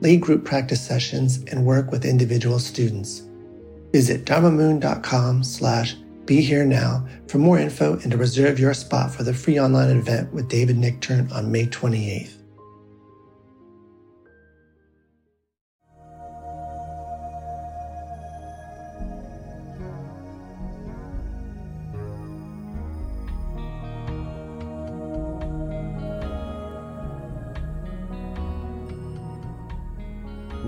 lead group practice sessions, and work with individual students. Visit dharmamoon.com slash be here now for more info and to reserve your spot for the free online event with David Nichtern on May 28th.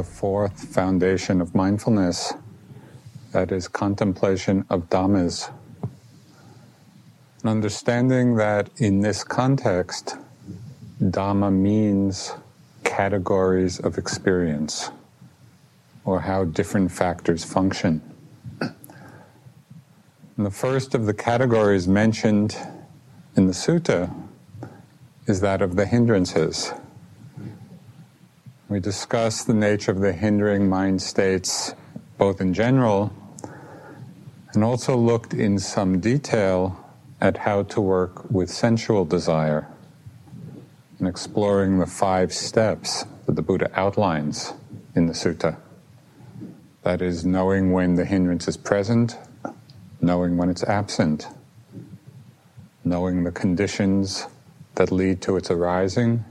The fourth foundation of mindfulness that is contemplation of Dhammas. And understanding that in this context, Dhamma means categories of experience or how different factors function. And the first of the categories mentioned in the sutta is that of the hindrances. We discussed the nature of the hindering mind states, both in general, and also looked in some detail at how to work with sensual desire and exploring the five steps that the Buddha outlines in the sutta. That is, knowing when the hindrance is present, knowing when it's absent, knowing the conditions that lead to its arising,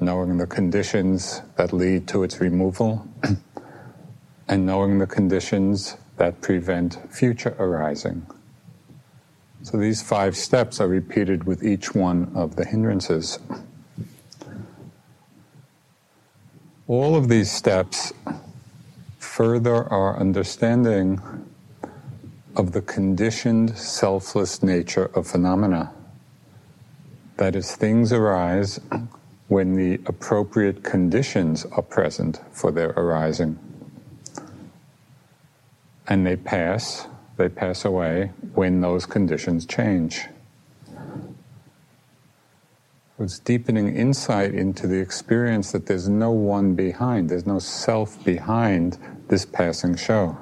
knowing the conditions that lead to its removal, and knowing the conditions that prevent future arising. So these five steps are repeated with each one of the hindrances. All of these steps further our understanding of the conditioned selfless nature of phenomena. That is, things arise when the appropriate conditions are present for their arising. And they pass, they pass away when those conditions change. It's deepening insight into the experience that there's no one behind, there's no self behind this passing show.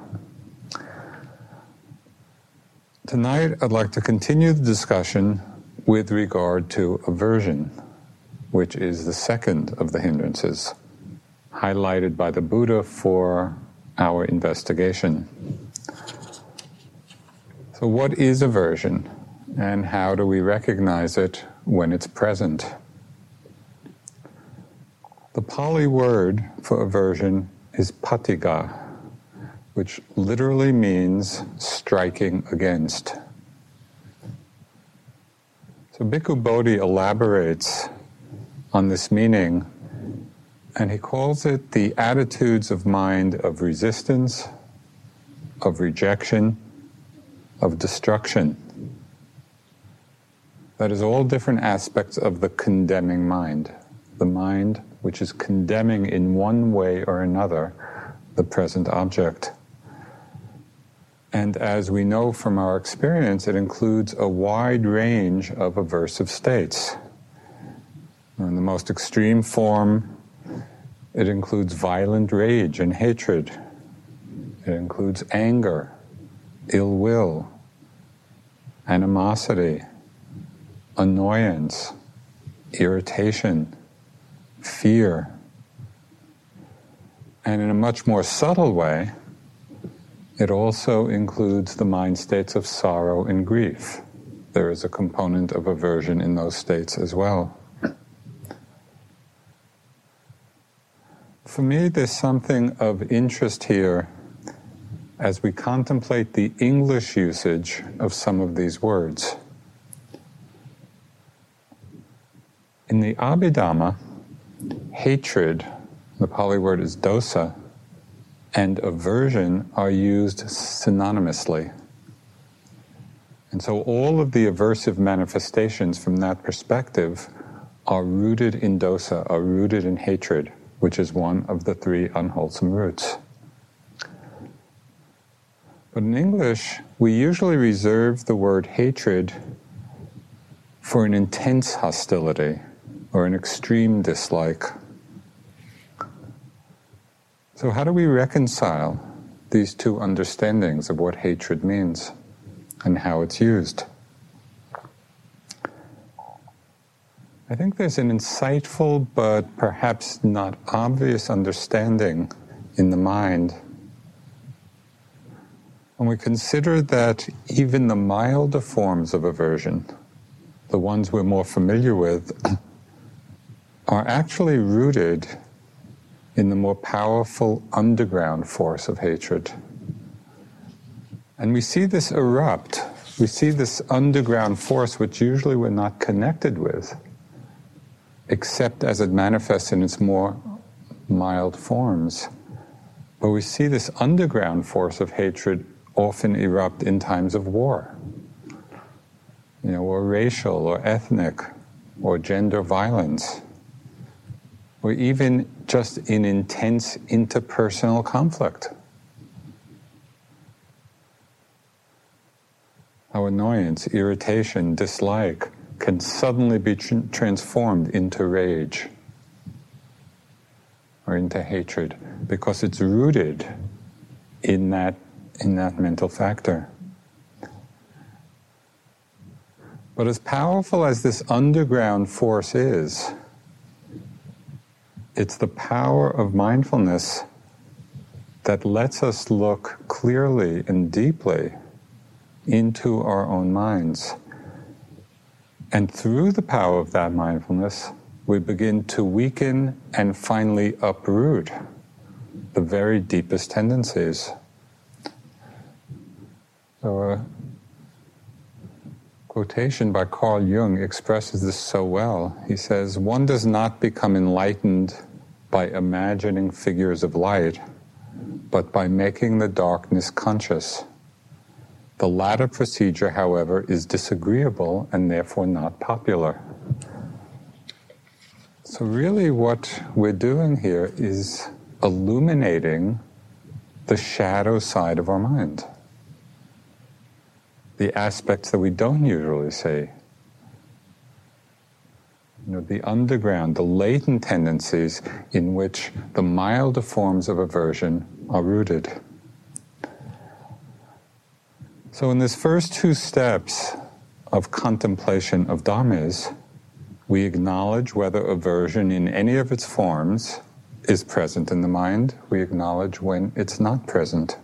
Tonight, I'd like to continue the discussion with regard to aversion which is the second of the hindrances, highlighted by the Buddha for our investigation. So, what is aversion? and how do we recognize it when it's present? The Pali word for aversion is patigha, which literally means striking against. So Bhikkhu Bodhi elaborates on this meaning, and he calls it the attitudes of mind of resistance, of rejection, of destruction. That is all different aspects of the condemning mind, the mind which is condemning in one way or another the present object. And as we know from our experience, it includes a wide range of aversive states. In the most extreme form, it includes violent rage and hatred. It includes anger, ill will, animosity, annoyance, irritation, fear. And in a much more subtle way, it also includes the mind states of sorrow and grief. There is a component of aversion in those states as well. For me, there's something of interest here as we contemplate the English usage of some of these words. In the Abhidhamma, hatred, the Pali word is dosa, and aversion are used synonymously. And so all of the aversive manifestations from that perspective are rooted in dosa, are rooted in hatred, which is one of the three unwholesome roots. But in English, we usually reserve the word hatred for an intense hostility or an extreme dislike. So, how do we reconcile these two understandings of what hatred means and how it's used? I think there's an insightful but perhaps not obvious understanding in the mind when we consider that even the milder forms of aversion, the ones we're more familiar with, are actually rooted in the more powerful underground force of hatred. And we see this erupt. We see this underground force, which usually we're not connected with, except as it manifests in its more mild forms. But we see this underground force of hatred often erupt in times of war, you know, or racial or ethnic or gender violence, or even just in intense interpersonal conflict. How annoyance, irritation, dislike can suddenly be tr- transformed into rage or into hatred because it's rooted in that in that mental factor. But as powerful as this underground force is, it's the power of mindfulness that lets us look clearly and deeply into our own minds. And through the power of that mindfulness, we begin to weaken and finally uproot the very deepest tendencies. So a quotation by Carl Jung expresses this so well. He says, One does not become enlightened by imagining figures of light, but by making the darkness conscious. The latter procedure, however, is disagreeable and therefore not popular. So, really, what we're doing here is illuminating the shadow side of our mind the aspects that we don't usually see. You know, the underground, the latent tendencies in which the milder forms of aversion are rooted. So, in this first two steps of contemplation of dhammas, we acknowledge whether aversion in any of its forms is present in the mind. We acknowledge when it's not present.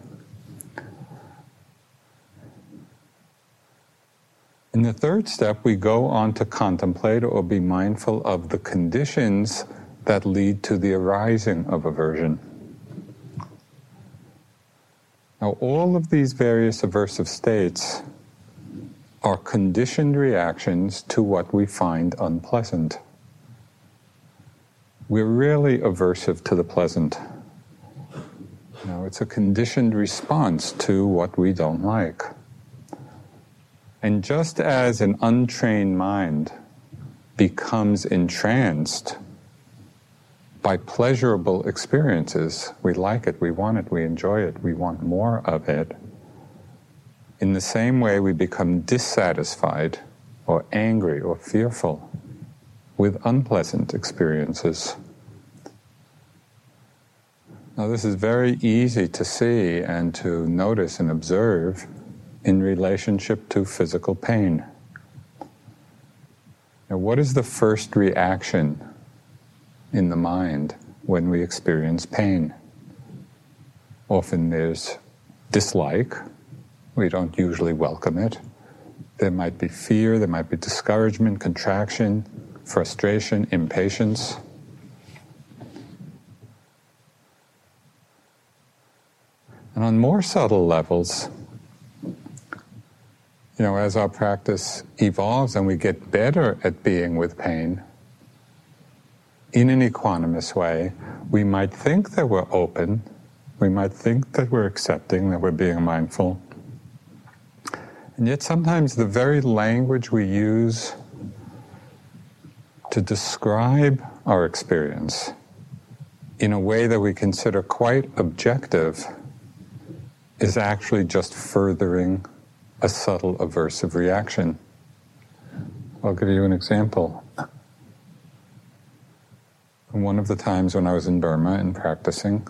In the third step, we go on to contemplate or be mindful of the conditions that lead to the arising of aversion. Now, all of these various aversive states are conditioned reactions to what we find unpleasant. We're really aversive to the pleasant. Now, it's a conditioned response to what we don't like. And just as an untrained mind becomes entranced by pleasurable experiences, we like it, we want it, we enjoy it, we want more of it. In the same way, we become dissatisfied or angry or fearful with unpleasant experiences. Now, this is very easy to see and to notice and observe in relationship to physical pain. Now, what is the first reaction in the mind when we experience pain? Often there's dislike. We don't usually welcome it. There might be fear, there might be discouragement, contraction, frustration, impatience. And on more subtle levels, you know, as our practice evolves and we get better at being with pain, in an equanimous way, we might think that we're open, we might think that we're accepting, that we're being mindful. And yet, sometimes the very language we use to describe our experience in a way that we consider quite objective is actually just furthering a subtle aversive reaction. I'll give you an example. One of the times when I was in Burma and practicing,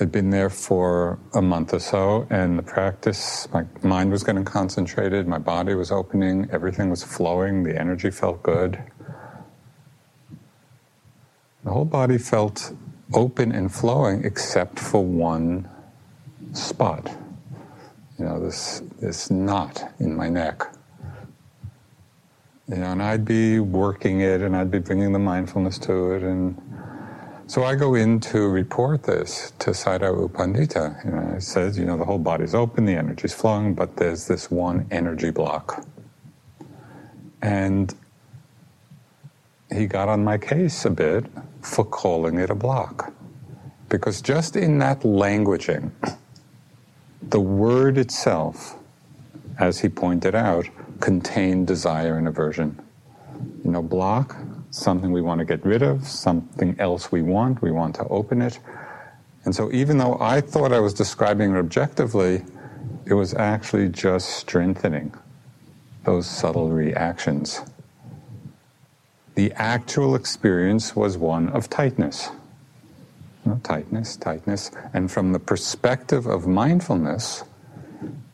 I'd been there for a month or so, and the practice, my mind was getting concentrated, my body was opening, everything was flowing, the energy felt good. The whole body felt open and flowing except for one spot you know, this, this knot in my neck. You know, and I'd be working it and I'd be bringing the mindfulness to it. And so I go in to report this to Sayadaw U Pandita. You know, it says, you know, the whole body's open, the energy's flowing, but there's this one energy block. And he got on my case a bit for calling it a block. Because just in that languaging, the word itself, as he pointed out, contained desire and aversion. You know, block, something we want to get rid of, something else we want, we want to open it. And so, even though I thought I was describing it objectively, it was actually just strengthening those subtle reactions. The actual experience was one of tightness tightness, tightness. And from the perspective of mindfulness,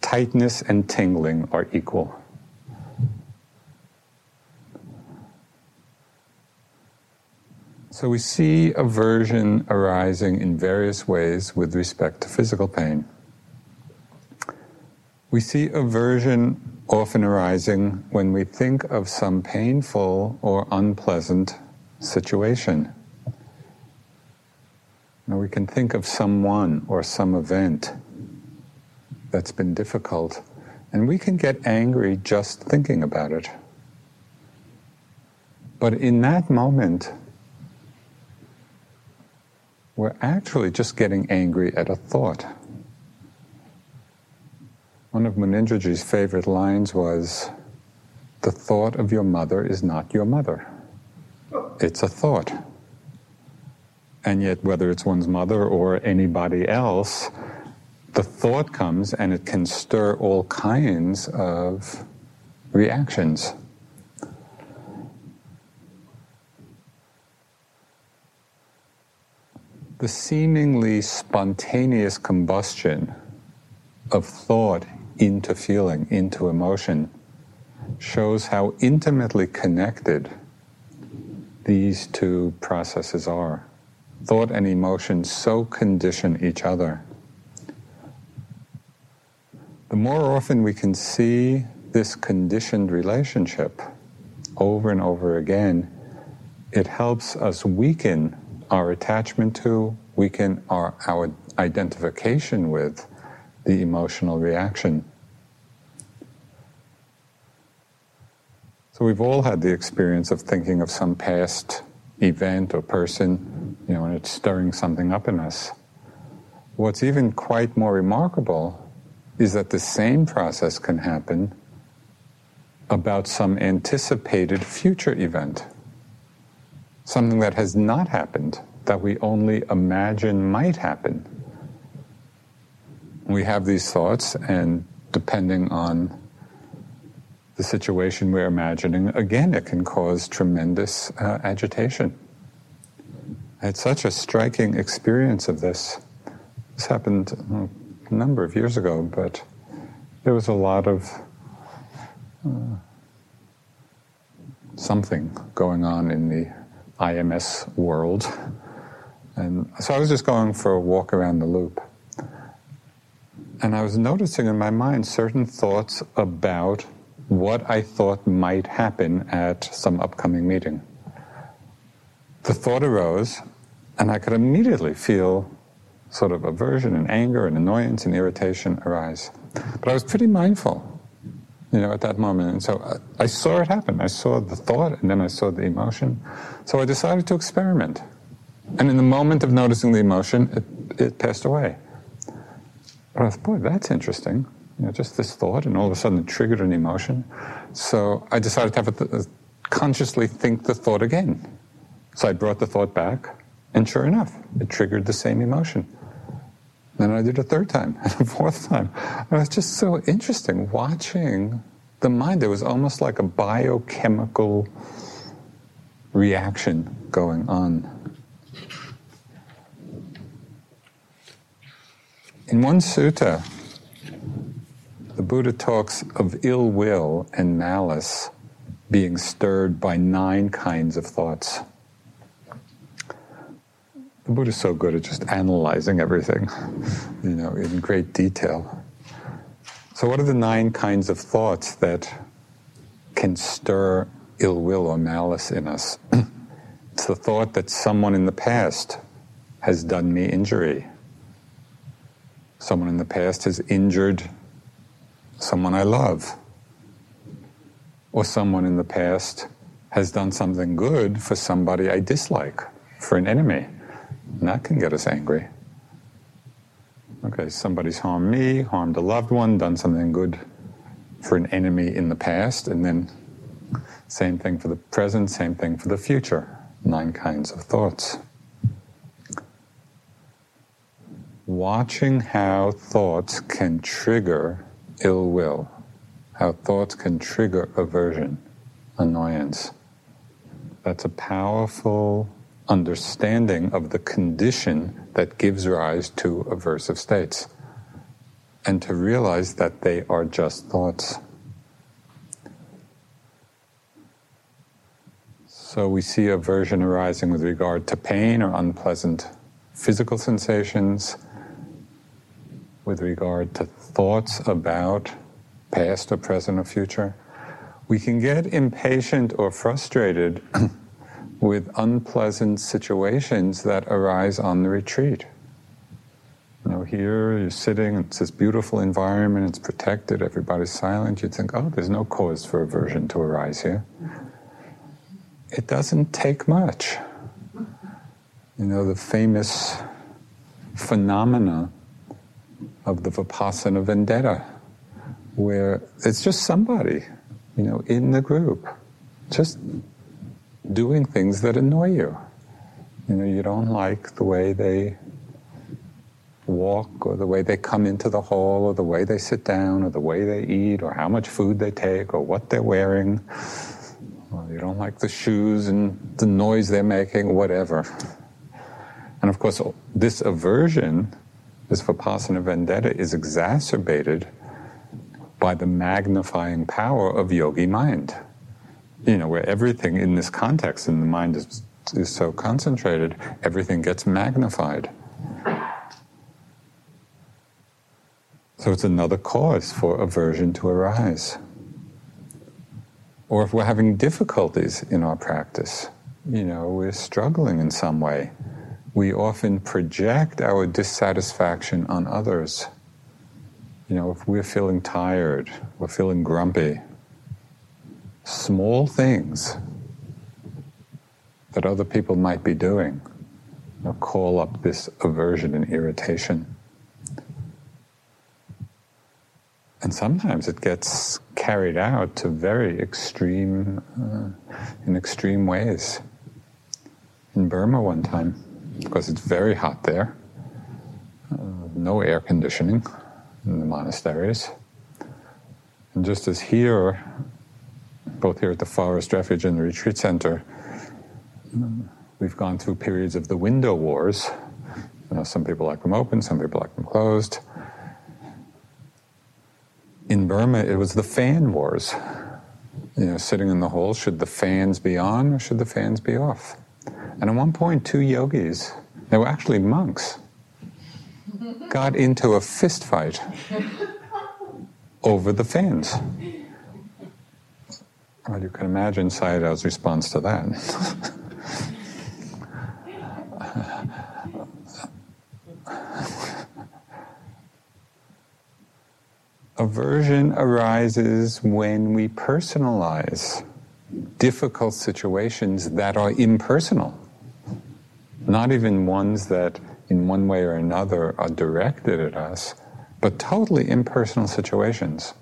tightness and tingling are equal. So we see aversion arising in various ways with respect to physical pain. We see aversion often arising when we think of some painful or unpleasant situation. Now we can think of someone or some event that's been difficult, and we can get angry just thinking about it. But in that moment, we're actually just getting angry at a thought. One of Munindraji's favorite lines was The thought of your mother is not your mother, it's a thought. And yet, whether it's one's mother or anybody else, the thought comes and it can stir all kinds of reactions. The seemingly spontaneous combustion of thought into feeling, into emotion, shows how intimately connected these two processes are thought and emotion so condition each other. The more often we can see this conditioned relationship over and over again, it helps us weaken our attachment to, weaken our, our identification with the emotional reaction. So we've all had the experience of thinking of some past event or person, you know, and it's stirring something up in us. What's even quite more remarkable is that the same process can happen about some anticipated future event, something that has not happened, that we only imagine might happen. We have these thoughts, and depending on the situation we're imagining, again, it can cause tremendous uh, agitation. I had such a striking experience of this. This happened a number of years ago, but there was a lot of uh, something going on in the IMS world. And so I was just going for a walk around the loop. And I was noticing in my mind certain thoughts about what I thought might happen at some upcoming meeting. The thought arose, and I could immediately feel sort of aversion and anger and annoyance and irritation arise. But I was pretty mindful, you know, at that moment. And so I, I saw it happen. I saw the thought, and then I saw the emotion. So I decided to experiment. And in the moment of noticing the emotion, it, it passed away. But I thought, boy, that's interesting you know, just this thought, and all of a sudden it triggered an emotion. So I decided to have it th- consciously think the thought again. So I brought the thought back, and sure enough, it triggered the same emotion. Then I did a third time and a fourth time. And it was just so interesting watching the mind. It was almost like a biochemical reaction going on. In one sutta, the Buddha talks of ill will and malice being stirred by nine kinds of thoughts. The Buddha is so good at just analyzing everything, you know, in great detail. So, what are the nine kinds of thoughts that can stir ill will or malice in us? it's the thought that someone in the past has done me injury. Someone in the past has injured someone I love, or someone in the past has done something good for somebody I dislike, for an enemy. And that can get us angry. Okay, somebody's harmed me, harmed a loved one, done something good for an enemy in the past, and then same thing for the present, same thing for the future. Nine kinds of thoughts. Watching how thoughts can trigger ill will, how thoughts can trigger aversion, annoyance. That's a powerful understanding of the condition that gives rise to aversive states. And to realize that they are just thoughts. So we see aversion arising with regard to pain or unpleasant physical sensations, with regard to thoughts about past or present or future, we can get impatient or frustrated with unpleasant situations that arise on the retreat. You know, here you're sitting, it's this beautiful environment, it's protected, everybody's silent. You'd think, oh, there's no cause for aversion to arise here. It doesn't take much. You know, the famous phenomena of the Vipassana vendetta, where it's just somebody, you know, in the group, just doing things that annoy you. You know, you don't like the way they walk or the way they come into the hall or the way they sit down or the way they eat or how much food they take or what they're wearing. You don't like the shoes and the noise they're making, whatever. And of course, this aversion this vipassana vendetta is exacerbated by the magnifying power of yogi mind. You know, where everything in this context, in the mind is, is so concentrated, everything gets magnified. So it's another cause for aversion to arise. or if we're having difficulties in our practice, you know, we're struggling in some way, we often project our dissatisfaction on others. You know, if we're feeling tired, we're feeling grumpy, small things that other people might be doing know, call up this aversion and irritation. And sometimes it gets carried out to very extreme, uh, in extreme ways. In Burma one time, because it's very hot there, uh, no air conditioning in the monasteries. And just as here, both here at the Forest Refuge and the Retreat Center, we've gone through periods of the window wars. You know, some people like them open, some people like them closed in Burma, it was the fan wars. You know, sitting in the hall, should the fans be on or should the fans be off? And at one point, two yogis, they were actually monks, got into a fist fight over the fans. Well, you can imagine Sayadaw's response to that. Aversion arises when we personalize difficult situations that are impersonal, not even ones that, in one way or another, are directed at us, but totally impersonal situations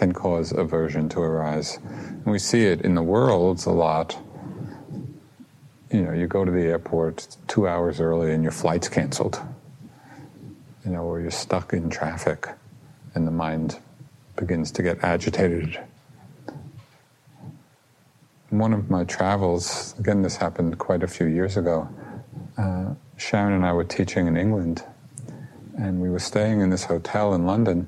can cause aversion to arise. And we see it in the worlds a lot. You know, you go to the airport two hours early and your flight's canceled, you know, or you're stuck in traffic and the mind begins to get agitated. one of my travels, again, this happened quite a few years ago, uh, Sharon and I were teaching in England, and we were staying in this hotel in London.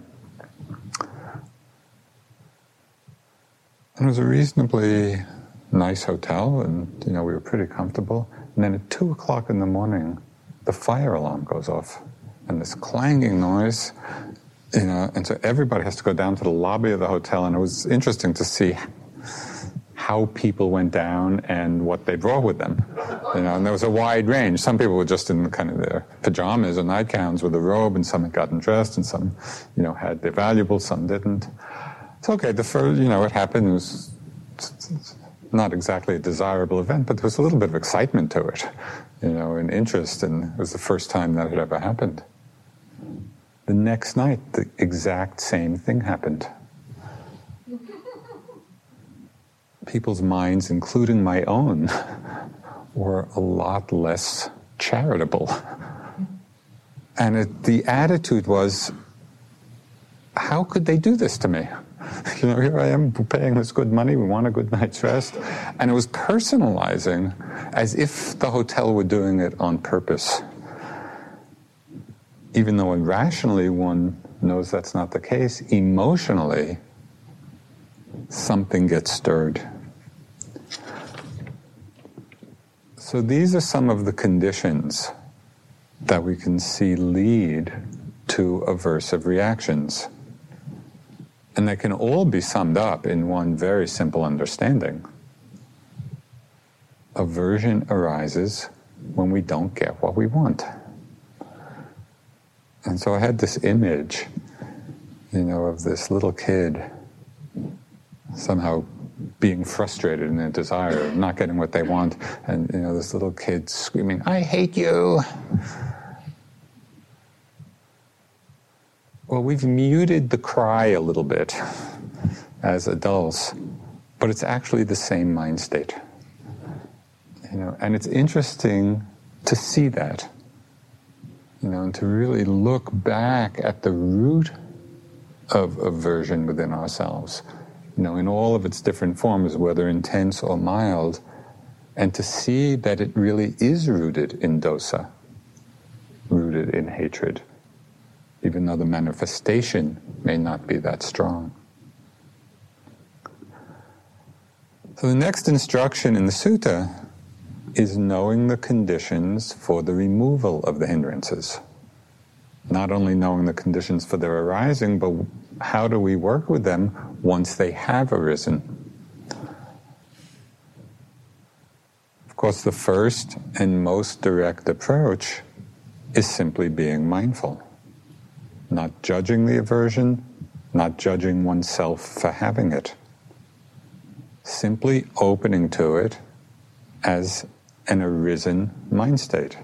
It was a reasonably nice hotel, and you know we were pretty comfortable. And then at two o'clock in the morning, the fire alarm goes off, and this clanging noise, you know, and so everybody has to go down to the lobby of the hotel, and it was interesting to see how people went down and what they brought with them. You know, and there was a wide range. Some people were just in kind of their pajamas or nightgowns with a robe, and some had gotten dressed, and some, you know, had their valuables, some didn't. It's okay. The first, you know, it happened. It was not exactly a desirable event, but there was a little bit of excitement to it, you know, and interest, and it was the first time that had ever happened. The next night, the exact same thing happened. People's minds, including my own, were a lot less charitable. And it, the attitude was, how could they do this to me? You know, here I am paying this good money, we want a good night's rest. And it was personalizing as if the hotel were doing it on purpose even though rationally one knows that's not the case, emotionally something gets stirred. So these are some of the conditions that we can see lead to aversive reactions. And they can all be summed up in one very simple understanding. Aversion arises when we don't get what we want. And so I had this image, you know, of this little kid somehow being frustrated in their desire, of not getting what they want, and you know, this little kid screaming, "I hate you." Well, we've muted the cry a little bit as adults, but it's actually the same mind state. You know, and it's interesting to see that you know, and to really look back at the root of aversion within ourselves, you know, in all of its different forms, whether intense or mild, and to see that it really is rooted in dosa, rooted in hatred, even though the manifestation may not be that strong. So the next instruction in the sutta is knowing the conditions for the removal of the hindrances. Not only knowing the conditions for their arising, but how do we work with them once they have arisen. Of course, the first and most direct approach is simply being mindful, not judging the aversion, not judging oneself for having it, simply opening to it as an arisen mind state.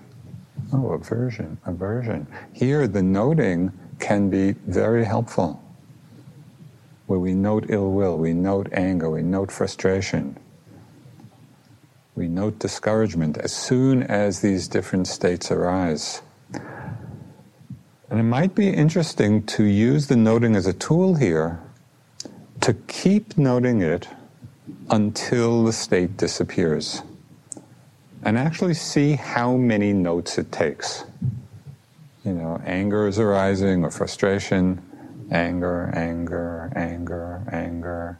Oh, aversion, aversion. Here, the noting can be very helpful. Where we note ill will, we note anger, we note frustration, we note discouragement as soon as these different states arise. And it might be interesting to use the noting as a tool here to keep noting it until the state disappears and actually see how many notes it takes. You know, anger is arising or frustration, anger, anger, anger, anger.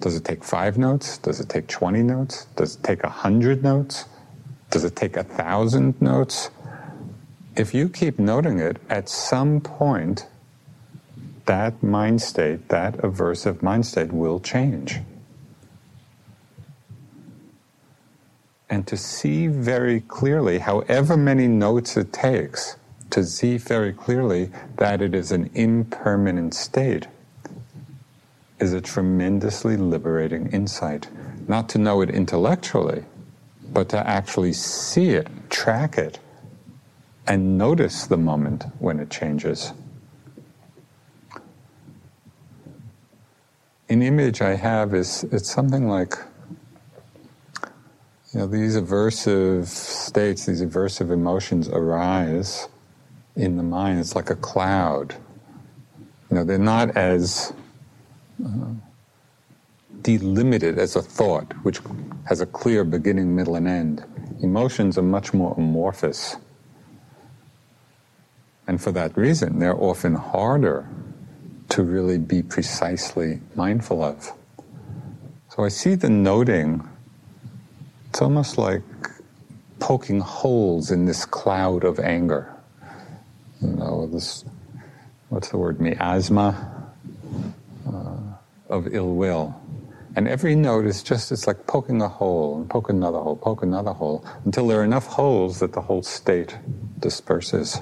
Does it take five notes? Does it take 20 notes? Does it take a hundred notes? Does it take a thousand notes? If you keep noting it, at some point, that mind state, that aversive mind state will change. and to see very clearly, however many notes it takes, to see very clearly that it is an impermanent state is a tremendously liberating insight. Not to know it intellectually, but to actually see it, track it, and notice the moment when it changes. An image I have is it's something like you know, these aversive states, these aversive emotions arise in the mind. It's like a cloud. You know, they're not as uh, delimited as a thought, which has a clear beginning, middle, and end. Emotions are much more amorphous. And for that reason, they're often harder to really be precisely mindful of. So I see the noting it's almost like poking holes in this cloud of anger. You know, this, what's the word, miasma uh, of ill will. And every note is just, it's like poking a hole and poke another hole, poke another hole, until there are enough holes that the whole state disperses.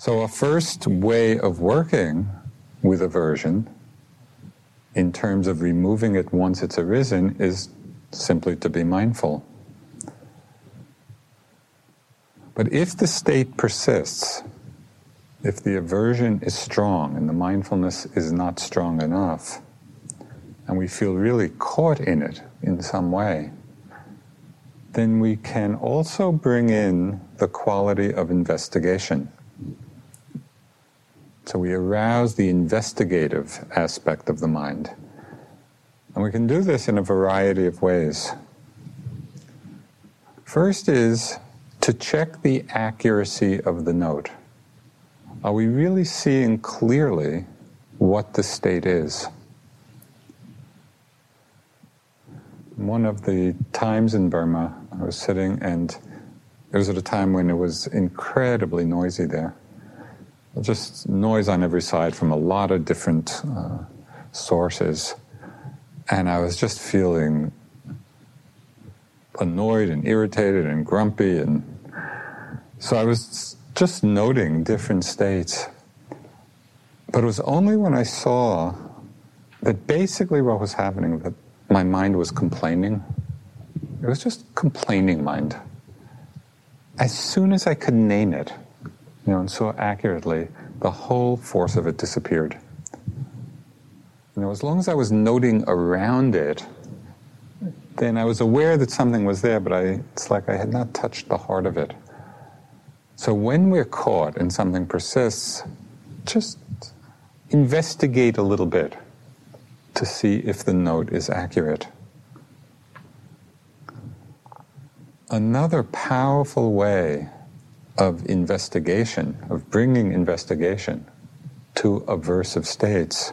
So, a first way of working with aversion in terms of removing it once it's arisen is simply to be mindful. But if the state persists, if the aversion is strong and the mindfulness is not strong enough, and we feel really caught in it in some way, then we can also bring in the quality of investigation. So we arouse the investigative aspect of the mind. And we can do this in a variety of ways. First is to check the accuracy of the note. Are we really seeing clearly what the state is? One of the times in Burma, I was sitting, and it was at a time when it was incredibly noisy there just noise on every side from a lot of different uh, sources. And I was just feeling annoyed and irritated and grumpy. And so I was just noting different states. But it was only when I saw that basically what was happening, that my mind was complaining. It was just complaining mind. As soon as I could name it, you know, and so accurately, the whole force of it disappeared. You know, as long as I was noting around it, then I was aware that something was there, but I, it's like I had not touched the heart of it. So when we're caught and something persists, just investigate a little bit to see if the note is accurate. Another powerful way of investigation, of bringing investigation to aversive states,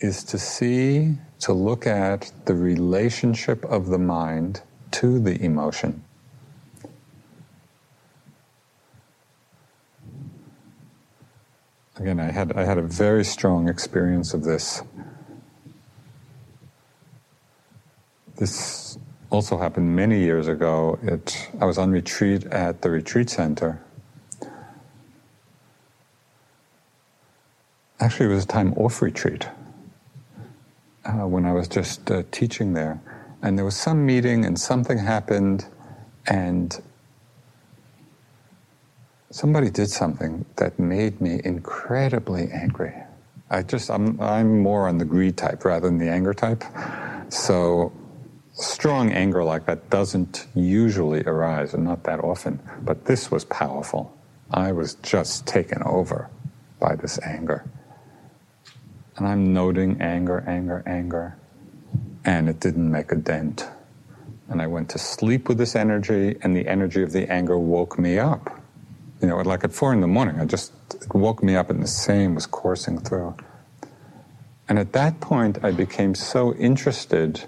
is to see, to look at the relationship of the mind to the emotion. again, I had, I had a very strong experience of this. This also happened many years ago. It, I was on retreat at the retreat center. Actually, it was a time off retreat uh, when I was just uh, teaching there. And there was some meeting, and something happened, and somebody did something that made me incredibly angry. I just, I'm, I'm more on the greed type rather than the anger type. So strong anger like that doesn't usually arise, and not that often. But this was powerful. I was just taken over by this anger. And I'm noting anger, anger, anger. And it didn't make a dent. And I went to sleep with this energy, and the energy of the anger woke me up. You know, like at four in the morning, I just, it woke me up, and the same was coursing through. And at that point, I became so interested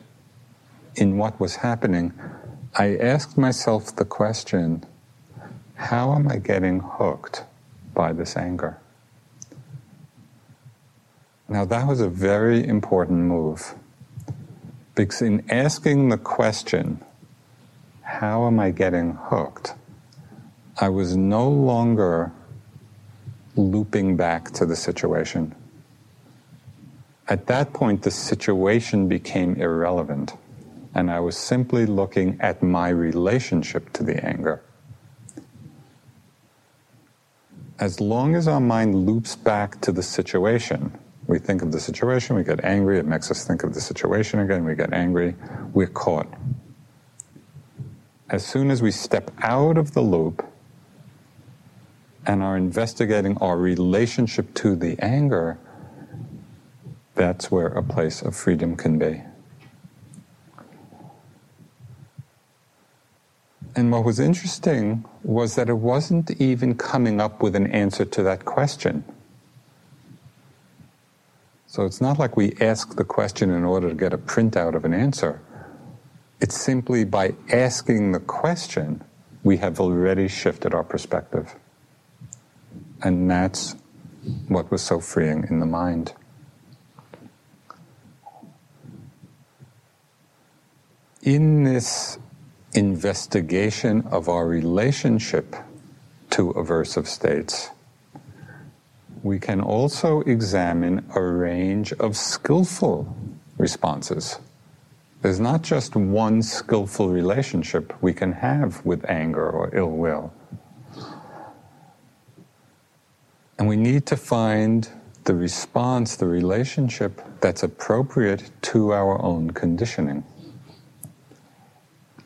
in what was happening, I asked myself the question how am I getting hooked by this anger? Now, that was a very important move because in asking the question, how am I getting hooked? I was no longer looping back to the situation. At that point, the situation became irrelevant and I was simply looking at my relationship to the anger. As long as our mind loops back to the situation, we think of the situation, we get angry, it makes us think of the situation again, we get angry, we're caught. As soon as we step out of the loop and are investigating our relationship to the anger, that's where a place of freedom can be. And what was interesting was that it wasn't even coming up with an answer to that question. So it's not like we ask the question in order to get a printout of an answer. It's simply by asking the question, we have already shifted our perspective. And that's what was so freeing in the mind. In this investigation of our relationship to aversive states, we can also examine a range of skillful responses. There's not just one skillful relationship we can have with anger or ill will. And we need to find the response, the relationship that's appropriate to our own conditioning.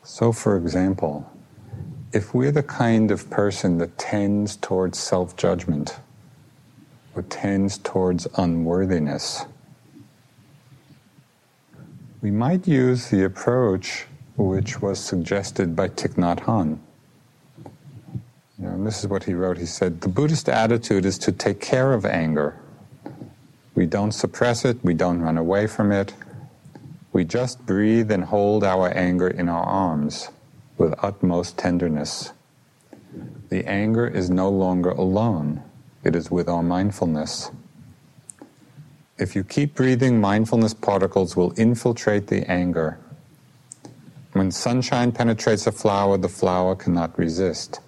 So, for example, if we're the kind of person that tends towards self judgment or tends towards unworthiness, we might use the approach which was suggested by Thich Nhat Hanh. Know, this is what he wrote. He said, The Buddhist attitude is to take care of anger. We don't suppress it, we don't run away from it, we just breathe and hold our anger in our arms with utmost tenderness. The anger is no longer alone, it is with our mindfulness. If you keep breathing, mindfulness particles will infiltrate the anger. When sunshine penetrates a flower, the flower cannot resist.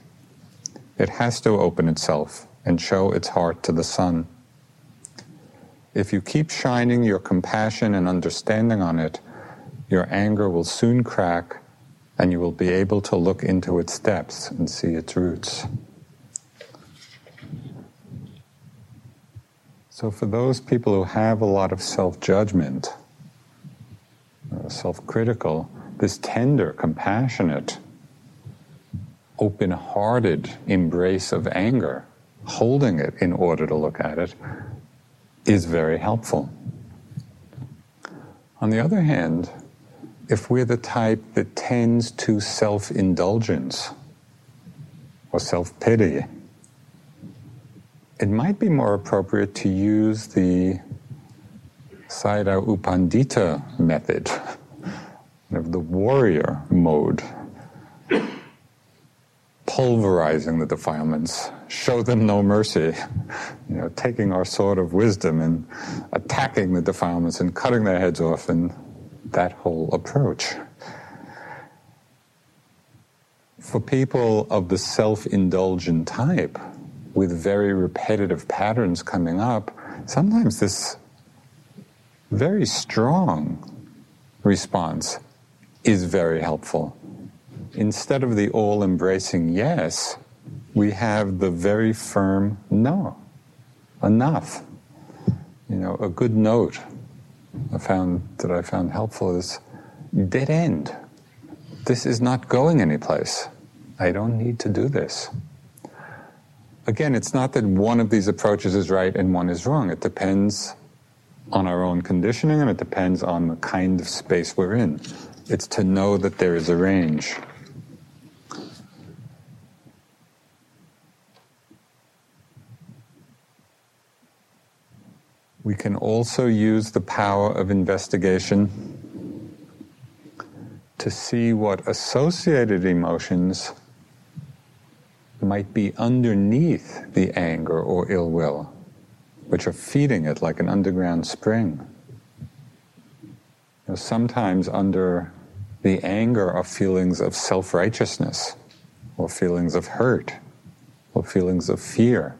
It has to open itself and show its heart to the sun. If you keep shining your compassion and understanding on it, your anger will soon crack and you will be able to look into its depths and see its roots. So, for those people who have a lot of self judgment, uh, self critical, this tender, compassionate, open hearted embrace of anger, holding it in order to look at it, is very helpful. On the other hand, if we're the type that tends to self indulgence or self pity, it might be more appropriate to use the Sayadaw U Pandita method of the warrior mode, pulverizing the defilements show them no mercy, you know, taking our sword of wisdom and attacking the defilements and cutting their heads off, and that whole approach. For people of the self indulgent type, with very repetitive patterns coming up, sometimes this very strong response is very helpful. Instead of the all embracing yes, we have the very firm no. Enough. You know, a good note I found that I found helpful is dead end. This is not going anyplace. I don't need to do this. Again, it's not that one of these approaches is right and one is wrong. It depends on our own conditioning and it depends on the kind of space we're in. It's to know that there is a range. We can also use the power of investigation to see what associated emotions might be underneath the anger or ill will, which are feeding it like an underground spring. You know, sometimes under the anger are feelings of self righteousness, or feelings of hurt, or feelings of fear.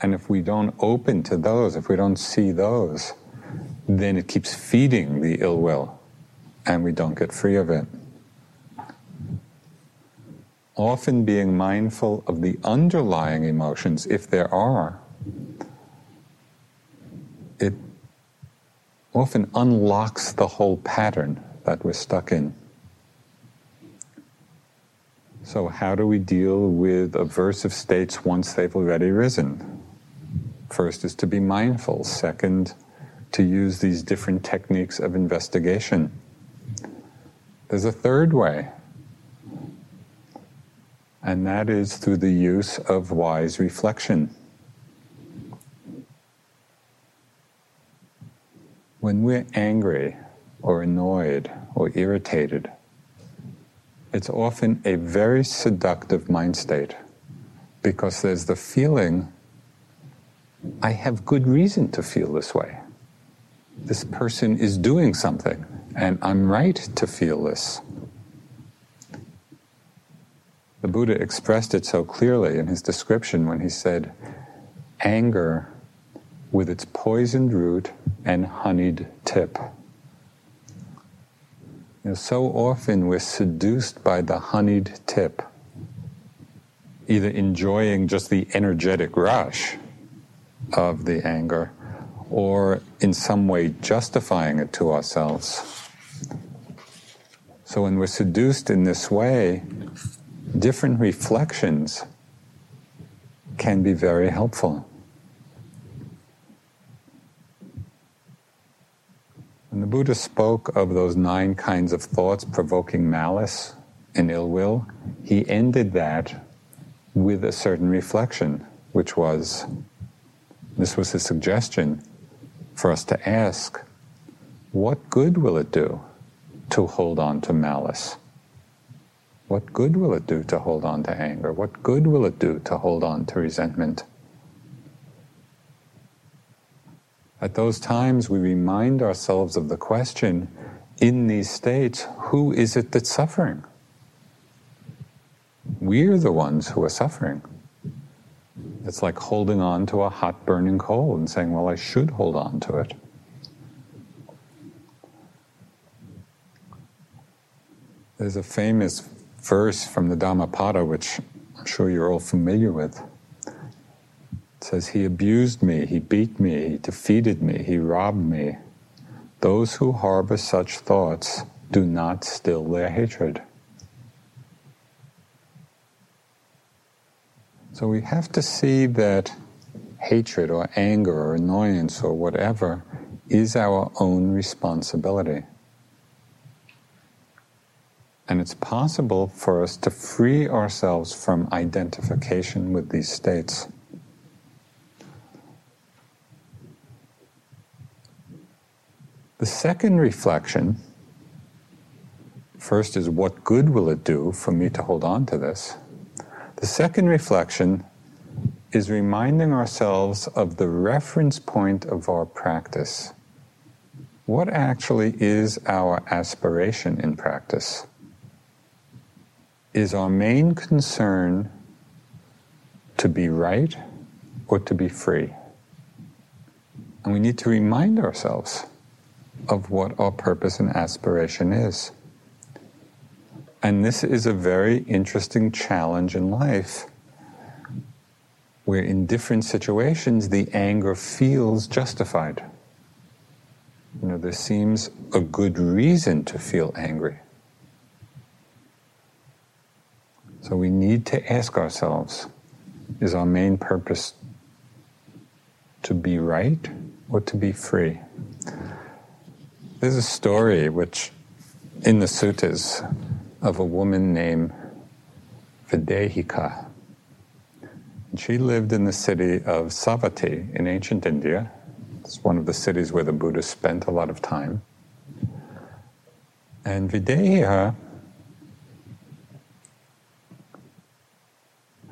And if we don't open to those, if we don't see those, then it keeps feeding the ill will and we don't get free of it. Often being mindful of the underlying emotions, if there are, it often unlocks the whole pattern that we're stuck in. So, how do we deal with aversive states once they've already risen? First is to be mindful. Second, to use these different techniques of investigation. There's a third way, and that is through the use of wise reflection. When we're angry or annoyed or irritated, it's often a very seductive mind state because there's the feeling I have good reason to feel this way. This person is doing something, and I'm right to feel this. The Buddha expressed it so clearly in his description when he said, Anger with its poisoned root and honeyed tip. You know, so often we're seduced by the honeyed tip, either enjoying just the energetic rush of the anger or in some way justifying it to ourselves. So when we're seduced in this way, different reflections can be very helpful. When the Buddha spoke of those nine kinds of thoughts provoking malice and ill will, he ended that with a certain reflection, which was this was a suggestion for us to ask what good will it do to hold on to malice? What good will it do to hold on to anger? What good will it do to hold on to resentment? At those times, we remind ourselves of the question in these states who is it that's suffering? We're the ones who are suffering. It's like holding on to a hot burning coal and saying, well, I should hold on to it. There's a famous verse from the Dhammapada, which I'm sure you're all familiar with. It says, He abused me, He beat me, He defeated me, He robbed me. Those who harbor such thoughts do not still their hatred. So we have to see that hatred or anger or annoyance or whatever is our own responsibility. And it's possible for us to free ourselves from identification with these states. The second reflection first is what good will it do for me to hold on to this? The second reflection is reminding ourselves of the reference point of our practice. What actually is our aspiration in practice? Is our main concern to be right or to be free? And we need to remind ourselves of what our purpose and aspiration is. And this is a very interesting challenge in life where, in different situations, the anger feels justified. You know, there seems a good reason to feel angry. So we need to ask ourselves is our main purpose to be right or to be free? There's a story which, in the suttas, of a woman named Videhika. And She lived in the city of Savatthi in ancient India. It's one of the cities where the Buddha spent a lot of time. And Videhika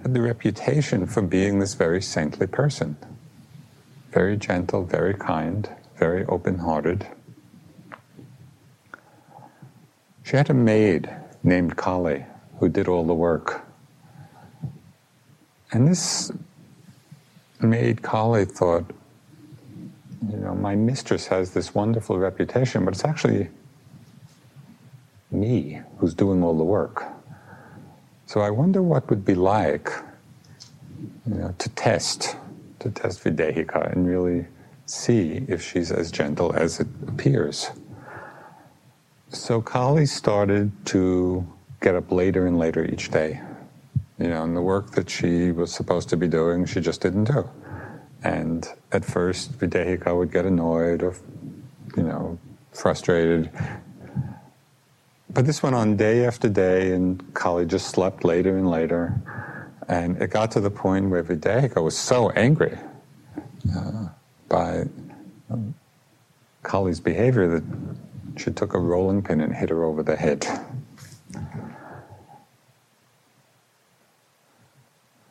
had the reputation for being this very saintly person. Very gentle, very kind, very open hearted. She had a maid named Kali who did all the work. And this made Kali thought, you know, my mistress has this wonderful reputation, but it's actually me who's doing all the work. So I wonder what would be like, you know, to test, to test Videhika and really see if she's as gentle as it appears. So Kali started to get up later and later each day. You know, and the work that she was supposed to be doing, she just didn't do. And at first, Videhika would get annoyed or, you know, frustrated. But this went on day after day, and Kali just slept later and later. And it got to the point where Videhika was so angry uh, by um, Kali's behavior that she took a rolling pin and hit her over the head.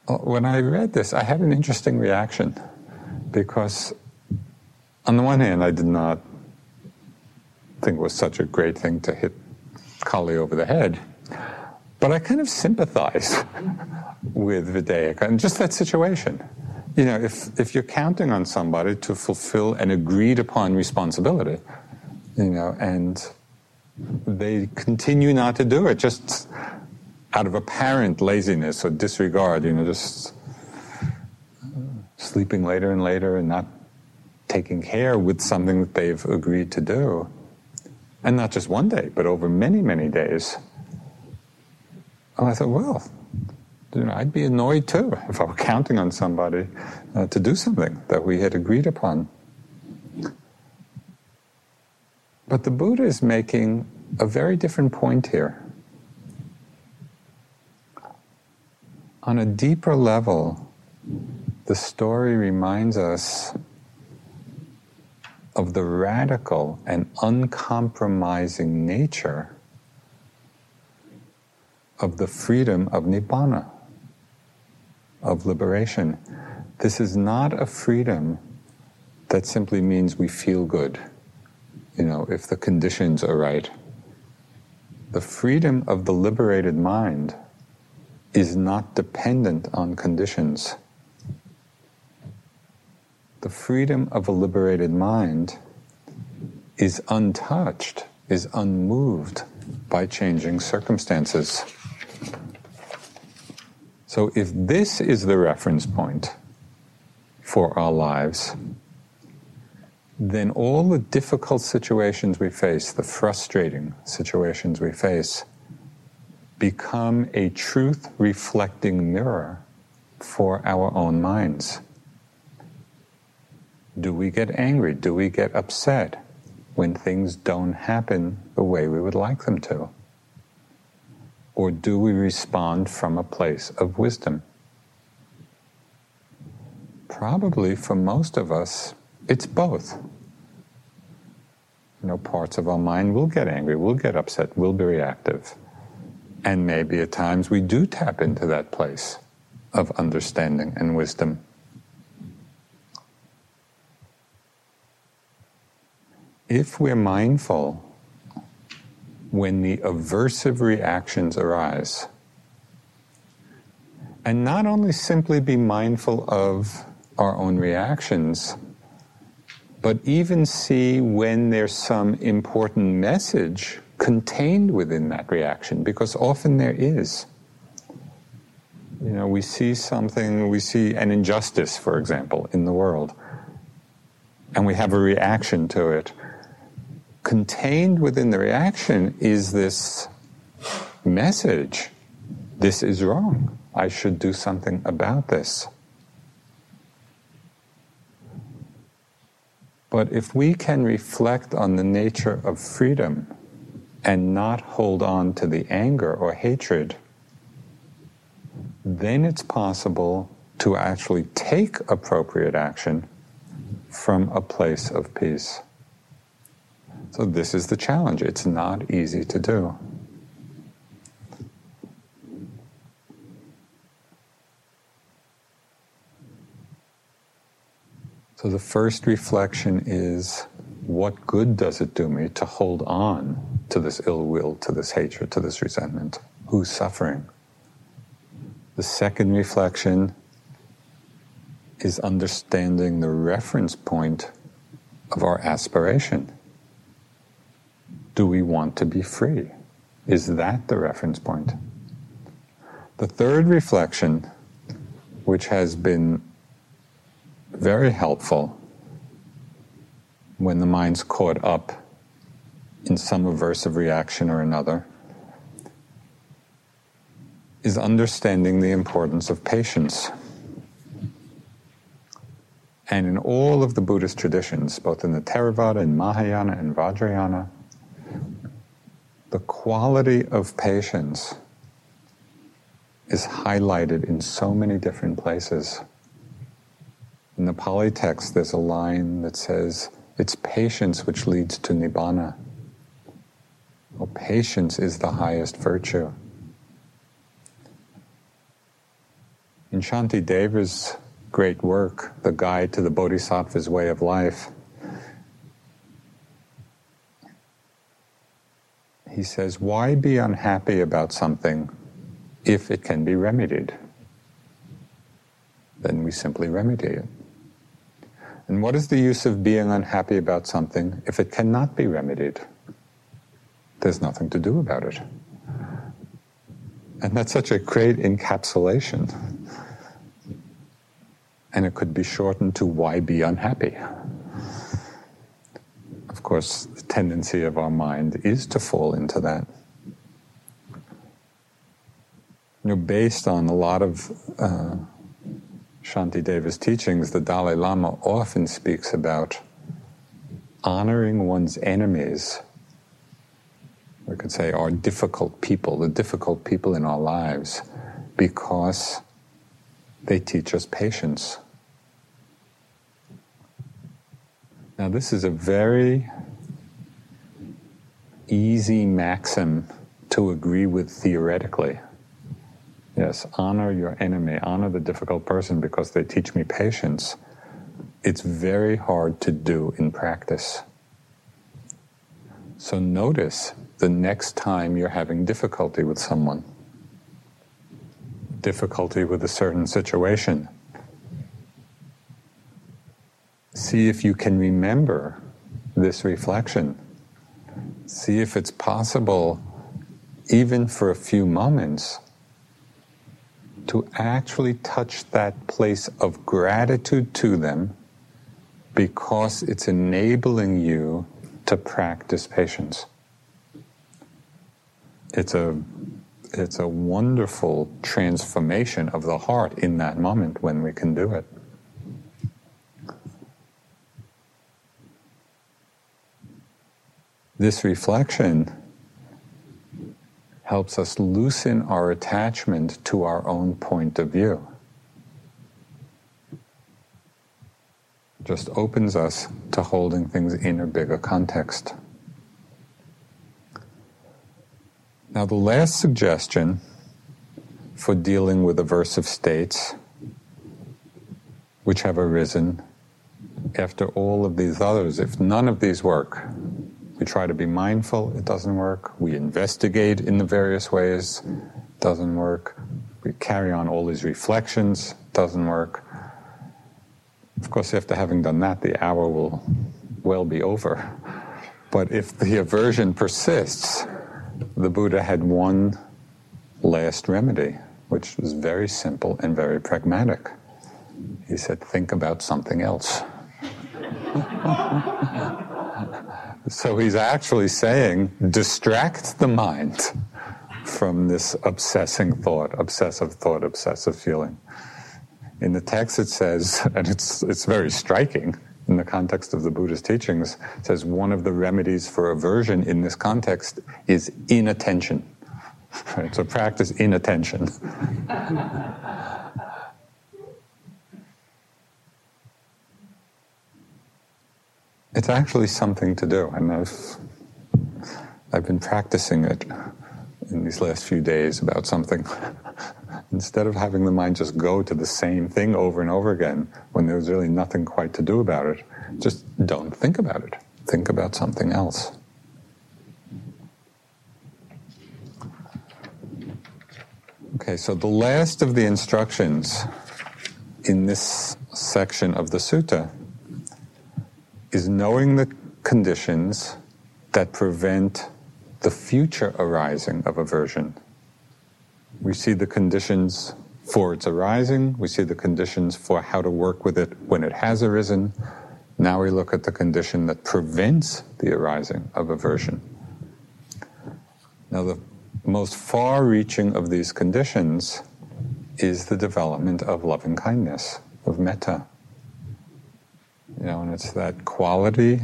When I read this, I had an interesting reaction because, on the one hand, I did not think it was such a great thing to hit Kali over the head, but I kind of sympathize with Videhika and just that situation. You know, if, if you're counting on somebody to fulfill an agreed upon responsibility, you know, and they continue not to do it just out of apparent laziness or disregard, you know, just sleeping later and later and not taking care with something that they've agreed to do. And not just one day, but over many, many days. And I thought, well, you know, I'd be annoyed too if I were counting on somebody uh, to do something that we had agreed upon. But the Buddha is making a very different point here. On a deeper level, the story reminds us of the radical and uncompromising nature of the freedom of Nibbana, of liberation. This is not a freedom that simply means we feel good you know, if the conditions are right. The freedom of the liberated mind is not dependent on conditions. The freedom of a liberated mind is untouched, is unmoved by changing circumstances. So, if this is the reference point for our lives, then all the difficult situations we face, the frustrating situations we face, become a truth reflecting mirror for our own minds. Do we get angry? Do we get upset when things don't happen the way we would like them to? Or do we respond from a place of wisdom? Probably for most of us, it's both. You know, parts of our mind will get angry, will get upset, will be reactive. And maybe at times we do tap into that place of understanding and wisdom. If we're mindful when the aversive reactions arise, and not only simply be mindful of our own reactions, but even see when there's some important message contained within that reaction, because often there is. You know, we see something, we see an injustice, for example, in the world, and we have a reaction to it. Contained within the reaction is this message this is wrong. I should do something about this. But if we can reflect on the nature of freedom and not hold on to the anger or hatred, then it's possible to actually take appropriate action from a place of peace. So, this is the challenge. It's not easy to do. So the first reflection is what good does it do me to hold on to this ill will, to this hatred, to this resentment? Who's suffering? The second reflection is understanding the reference point of our aspiration. Do we want to be free? Is that the reference point? The third reflection, which has been very helpful when the mind's caught up in some aversive reaction or another is understanding the importance of patience. And in all of the Buddhist traditions, both in the Theravada and Mahayana and Vajrayana, the quality of patience is highlighted in so many different places. In the Pali text, there's a line that says, It's patience which leads to nibbana. Well, patience is the highest virtue. In Shantideva's great work, The Guide to the Bodhisattva's Way of Life, he says, Why be unhappy about something if it can be remedied? Then we simply remedy it. And what is the use of being unhappy about something if it cannot be remedied? There's nothing to do about it. And that's such a great encapsulation. And it could be shortened to why be unhappy? Of course, the tendency of our mind is to fall into that. You know, based on a lot of uh, Shantideva's teachings, the Dalai Lama often speaks about honoring one's enemies. We could say our difficult people, the difficult people in our lives, because they teach us patience. Now, this is a very easy maxim to agree with theoretically. Yes, honor your enemy, honor the difficult person because they teach me patience. It's very hard to do in practice. So notice the next time you're having difficulty with someone, difficulty with a certain situation. See if you can remember this reflection. See if it's possible, even for a few moments to actually touch that place of gratitude to them because it's enabling you to practice patience. It's a, it's a wonderful transformation of the heart in that moment when we can do it. This reflection helps us loosen our attachment to our own point of view. Just opens us to holding things in a bigger context. Now, the last suggestion for dealing with aversive states which have arisen after all of these others. If none of these work, we try to be mindful, it doesn't work. We investigate in the various ways, doesn't work. We carry on all these reflections, doesn't work. Of course, after having done that, the hour will well be over. But if the aversion persists, the Buddha had one last remedy, which was very simple and very pragmatic. He said, Think about something else. so he's actually saying, Distract the mind from this obsessing thought, obsessive thought, obsessive feeling. In the text, it says, and it's, it's very striking in the context of the Buddha's teachings, says one of the remedies for aversion in this context is inattention. So practice inattention. it's actually something to do, and I've I've been practicing it in these last few days about something. Instead of having the mind just go to the same thing over and over again when there's really nothing quite to do about it, just don't think about it. Think about something else. Okay, so the last of the instructions in this section of the sutta is knowing the conditions that prevent the future arising of aversion. We see the conditions for its arising, we see the conditions for how to work with it when it has arisen. Now we look at the condition that prevents the arising of aversion. Now, the most far reaching of these conditions is the development of loving kindness, of metta. You know, and it's that quality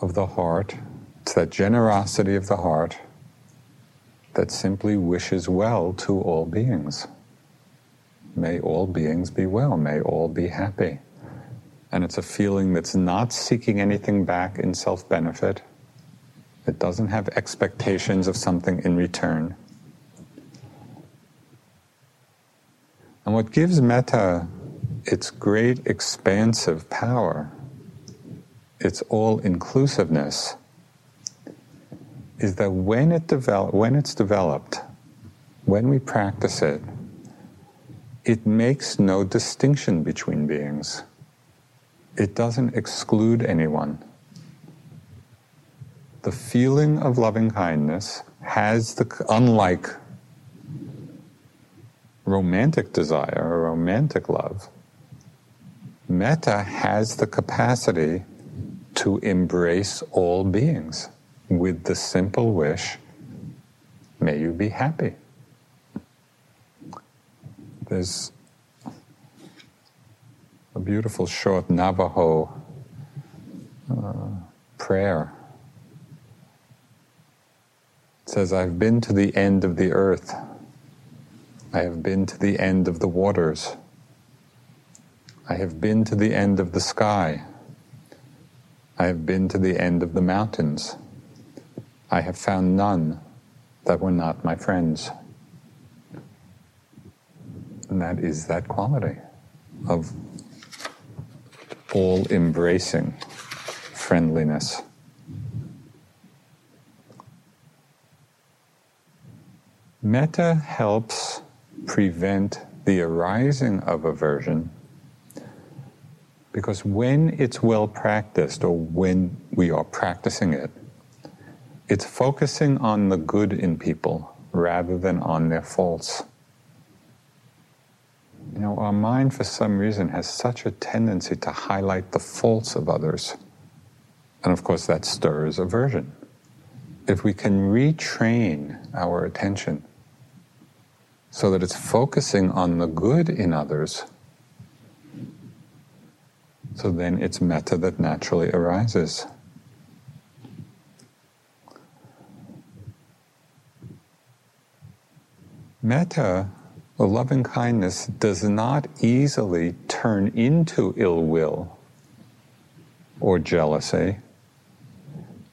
of the heart it's that generosity of the heart that simply wishes well to all beings. May all beings be well, may all be happy. And it's a feeling that's not seeking anything back in self benefit. It doesn't have expectations of something in return. And what gives metta its great expansive power, its all inclusiveness, is that when it develop, when it's developed, when we practice it, it makes no distinction between beings. It doesn't exclude anyone. The feeling of loving kindness has the, unlike romantic desire or romantic love, metta has the capacity to embrace all beings with the simple wish, may you be happy. There's a beautiful short Navajo uh, prayer. It says, I've been to the end of the earth. I have been to the end of the waters. I have been to the end of the sky. I have been to the end of the mountains. I have found none that were not my friends. And that is that quality of all embracing friendliness. Metta helps prevent the arising of aversion because when it's well practiced or when we are practicing it, it's focusing on the good in people rather than on their faults. You know, our mind, for some reason, has such a tendency to highlight the faults of others. And of course, that stirs aversion. If we can retrain our attention so that it's focusing on the good in others, so then it's metta that naturally arises. Metta, or loving kindness, does not easily turn into ill will or jealousy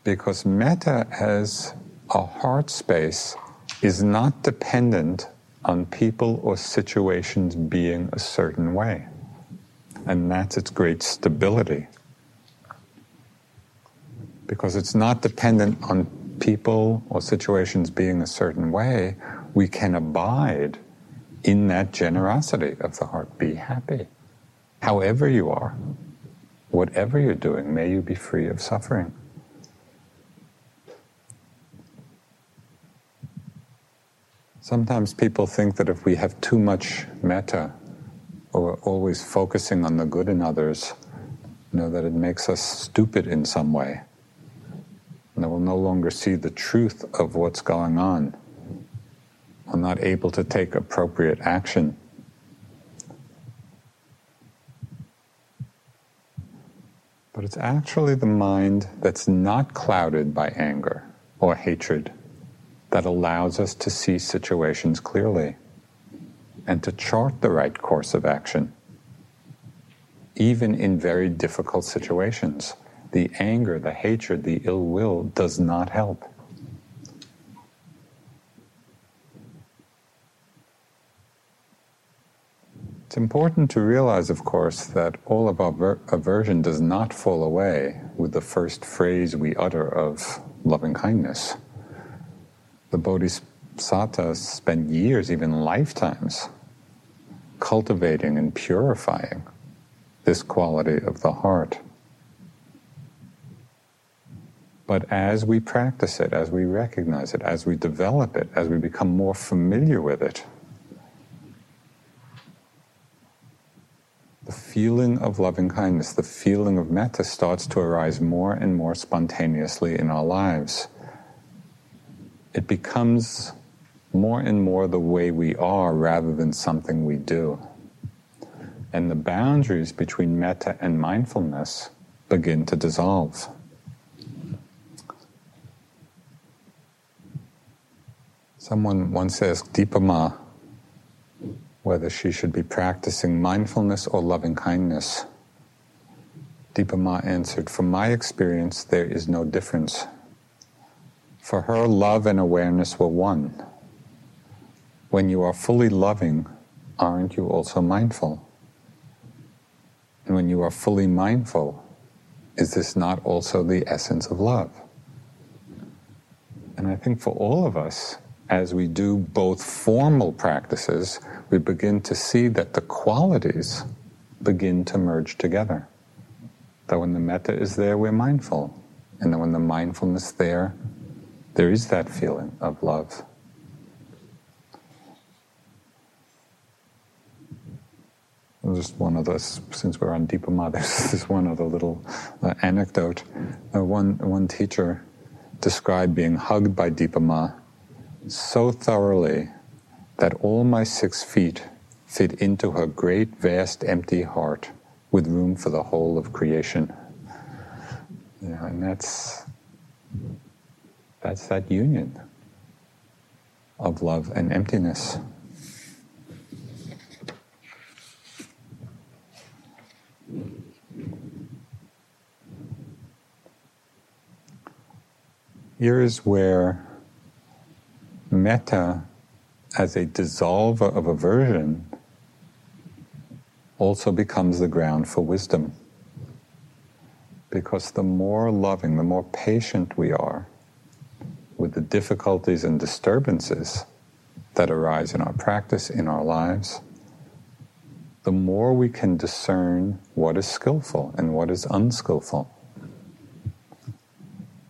because metta has a heart space is not dependent on people or situations being a certain way. And that's its great stability. Because it's not dependent on people or situations being a certain way, we can abide in that generosity of the heart. Be happy. However you are, whatever you're doing, may you be free of suffering. Sometimes people think that if we have too much metta, or always focusing on the good in others, know, that it makes us stupid in some way. And that we'll no longer see the truth of what's going on. We're not able to take appropriate action. But it's actually the mind that's not clouded by anger or hatred that allows us to see situations clearly and to chart the right course of action, even in very difficult situations. The anger, the hatred, the ill will does not help. It's important to realize, of course, that all of our aversion does not fall away with the first phrase we utter of loving kindness the bodhisattvas spend years, even lifetimes, cultivating and purifying this quality of the heart. But as we practice it, as we recognize it, as we develop it, as we become more familiar with it, the feeling of loving kindness, the feeling of metta starts to arise more and more spontaneously in our lives it becomes more and more the way we are rather than something we do. And the boundaries between metta and mindfulness begin to dissolve. Someone once asked Dipa Ma whether she should be practicing mindfulness or loving kindness. Dipa Ma answered, From my experience, there is no difference. For her, love and awareness were one. When you are fully loving, aren't you also mindful? And when you are fully mindful, is this not also the essence of love? And I think for all of us, as we do both formal practices, we begin to see that the qualities begin to merge together. That when the metta is there, we're mindful. And that when the mindfulness there, there is that feeling of love. Just one of those, since we're on Dipa Ma, there's this one other little uh, anecdote. Uh, one, one teacher described being hugged by Dipa Ma so thoroughly that all my six feet fit into her great, vast, empty heart with room for the whole of creation. Yeah, and that's that's that union of love and emptiness. Here is where metta, as a dissolver of aversion, also becomes the ground for wisdom. Because the more loving, the more patient we are, with the difficulties and disturbances that arise in our practice, in our lives, the more we can discern what is skillful and what is unskillful.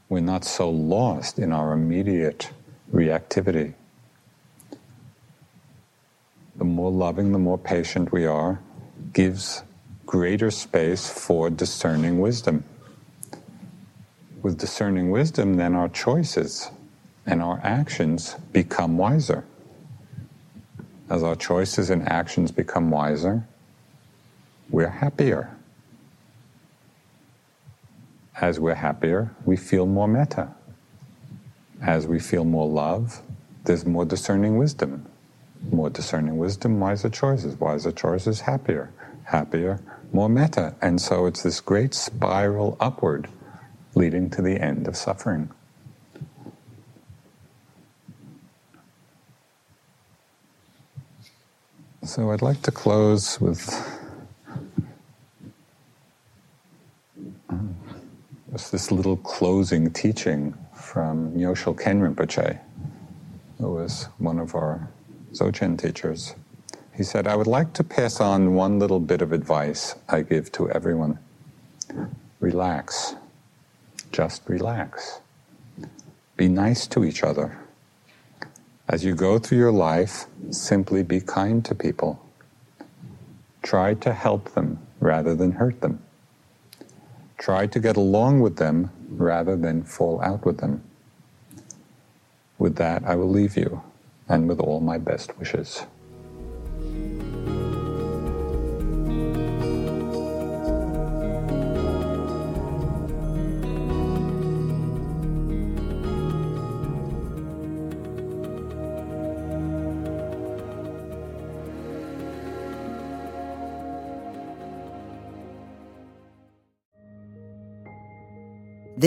We're not so lost in our immediate reactivity. The more loving, the more patient we are, gives greater space for discerning wisdom. With discerning wisdom, then our choices and our actions become wiser. As our choices and actions become wiser, we're happier. As we're happier, we feel more metta. As we feel more love, there's more discerning wisdom. More discerning wisdom, wiser choices. Wiser choices, happier. Happier, more metta. And so it's this great spiral upward leading to the end of suffering. So I'd like to close with just this little closing teaching from Nyoshul Khen Rinpoche, who was one of our Dzogchen teachers. He said, I would like to pass on one little bit of advice I give to everyone. Relax. Just relax. Be nice to each other. As you go through your life, simply be kind to people. Try to help them rather than hurt them. Try to get along with them rather than fall out with them. With that, I will leave you, and with all my best wishes.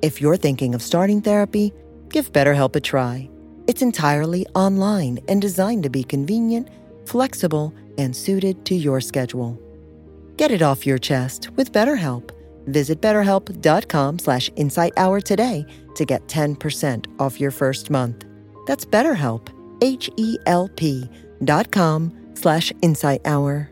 If you're thinking of starting therapy, give BetterHelp a try. It's entirely online and designed to be convenient, flexible, and suited to your schedule. Get it off your chest with BetterHelp. Visit betterhelp.com slash insighthour today to get 10% off your first month. That's BetterHelp, H-E-L-P dot com slash insighthour.